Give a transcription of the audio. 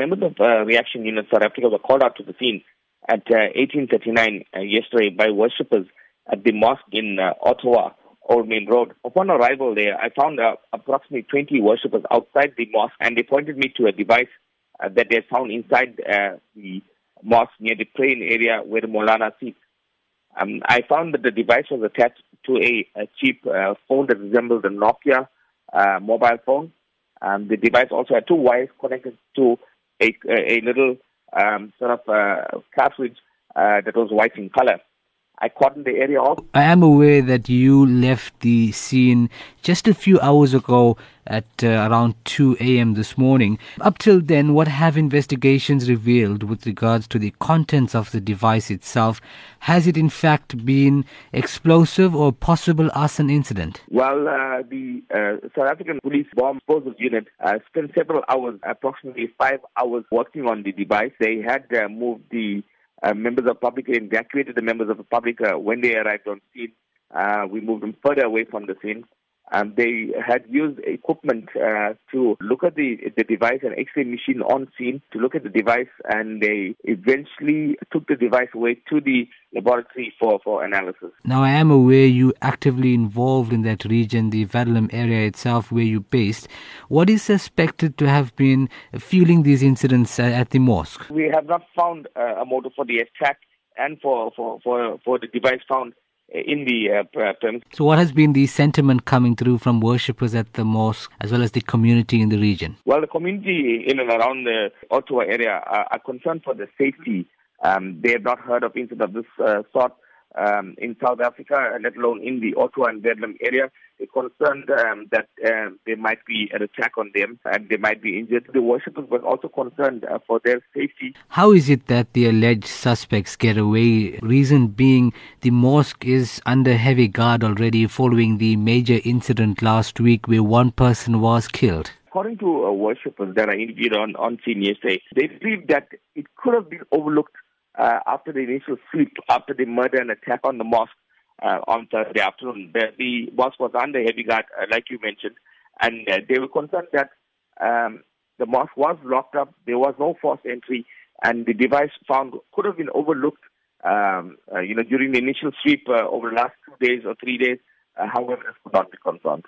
Members of uh, Reaction Unit South Africa were called out to the scene at uh, 1839 uh, yesterday by worshippers at the mosque in uh, Ottawa, Old Main Road. Upon arrival there, I found uh, approximately 20 worshippers outside the mosque and they pointed me to a device uh, that they found inside uh, the mosque near the praying area where Moulana sits. Um, I found that the device was attached to a, a cheap uh, phone that resembled a Nokia uh, mobile phone. The device also had two wires connected to a, a little um, sort of uh, cartridge uh, that was white in color. I cordoned the area off. I am aware that you left the scene just a few hours ago at uh, around 2 a.m. this morning. Up till then, what have investigations revealed with regards to the contents of the device itself? Has it in fact been explosive or possible arson incident? Well, uh, the uh, South African Police Bomb Disposal Unit uh, spent several hours, approximately five hours, working on the device. They had uh, moved the uh, members of public evacuated the members of the public uh, when they arrived on scene. Uh, we moved them further away from the scene. Um, they had used equipment uh, to look at the the device, an X-ray machine on scene to look at the device, and they eventually took the device away to the laboratory for, for analysis. Now, I am aware you actively involved in that region, the Verulam area itself, where you're based. What is suspected to have been fueling these incidents at the mosque? We have not found uh, a motive for the attack and for, for, for, for the device found in the uh. So, what has been the sentiment coming through from worshippers at the mosque as well as the community in the region? Well, the community in and around the Ottawa area are, are concerned for the safety. Um, they have not heard of incidents of this uh, sort um, in South Africa, let alone in the Ottawa and Verulam area. They're concerned um, that uh, there might be an attack on them and they might be injured. The worshippers were also concerned uh, for their safety. How is it that the alleged suspects get away? Reason being, the mosque is under heavy guard already following the major incident last week where one person was killed. According to uh, worshippers that I interviewed on, on scene yesterday, they believe that it could have been overlooked uh, after the initial sweep, after the murder and attack on the mosque uh, on Thursday afternoon. The, the mosque was under heavy guard, uh, like you mentioned, and uh, they were concerned that um, the mosque was locked up, there was no forced entry, and the device found could have been overlooked. Um, uh, you know, during the initial sweep uh, over the last two days or three days. however, this could not be confirmed.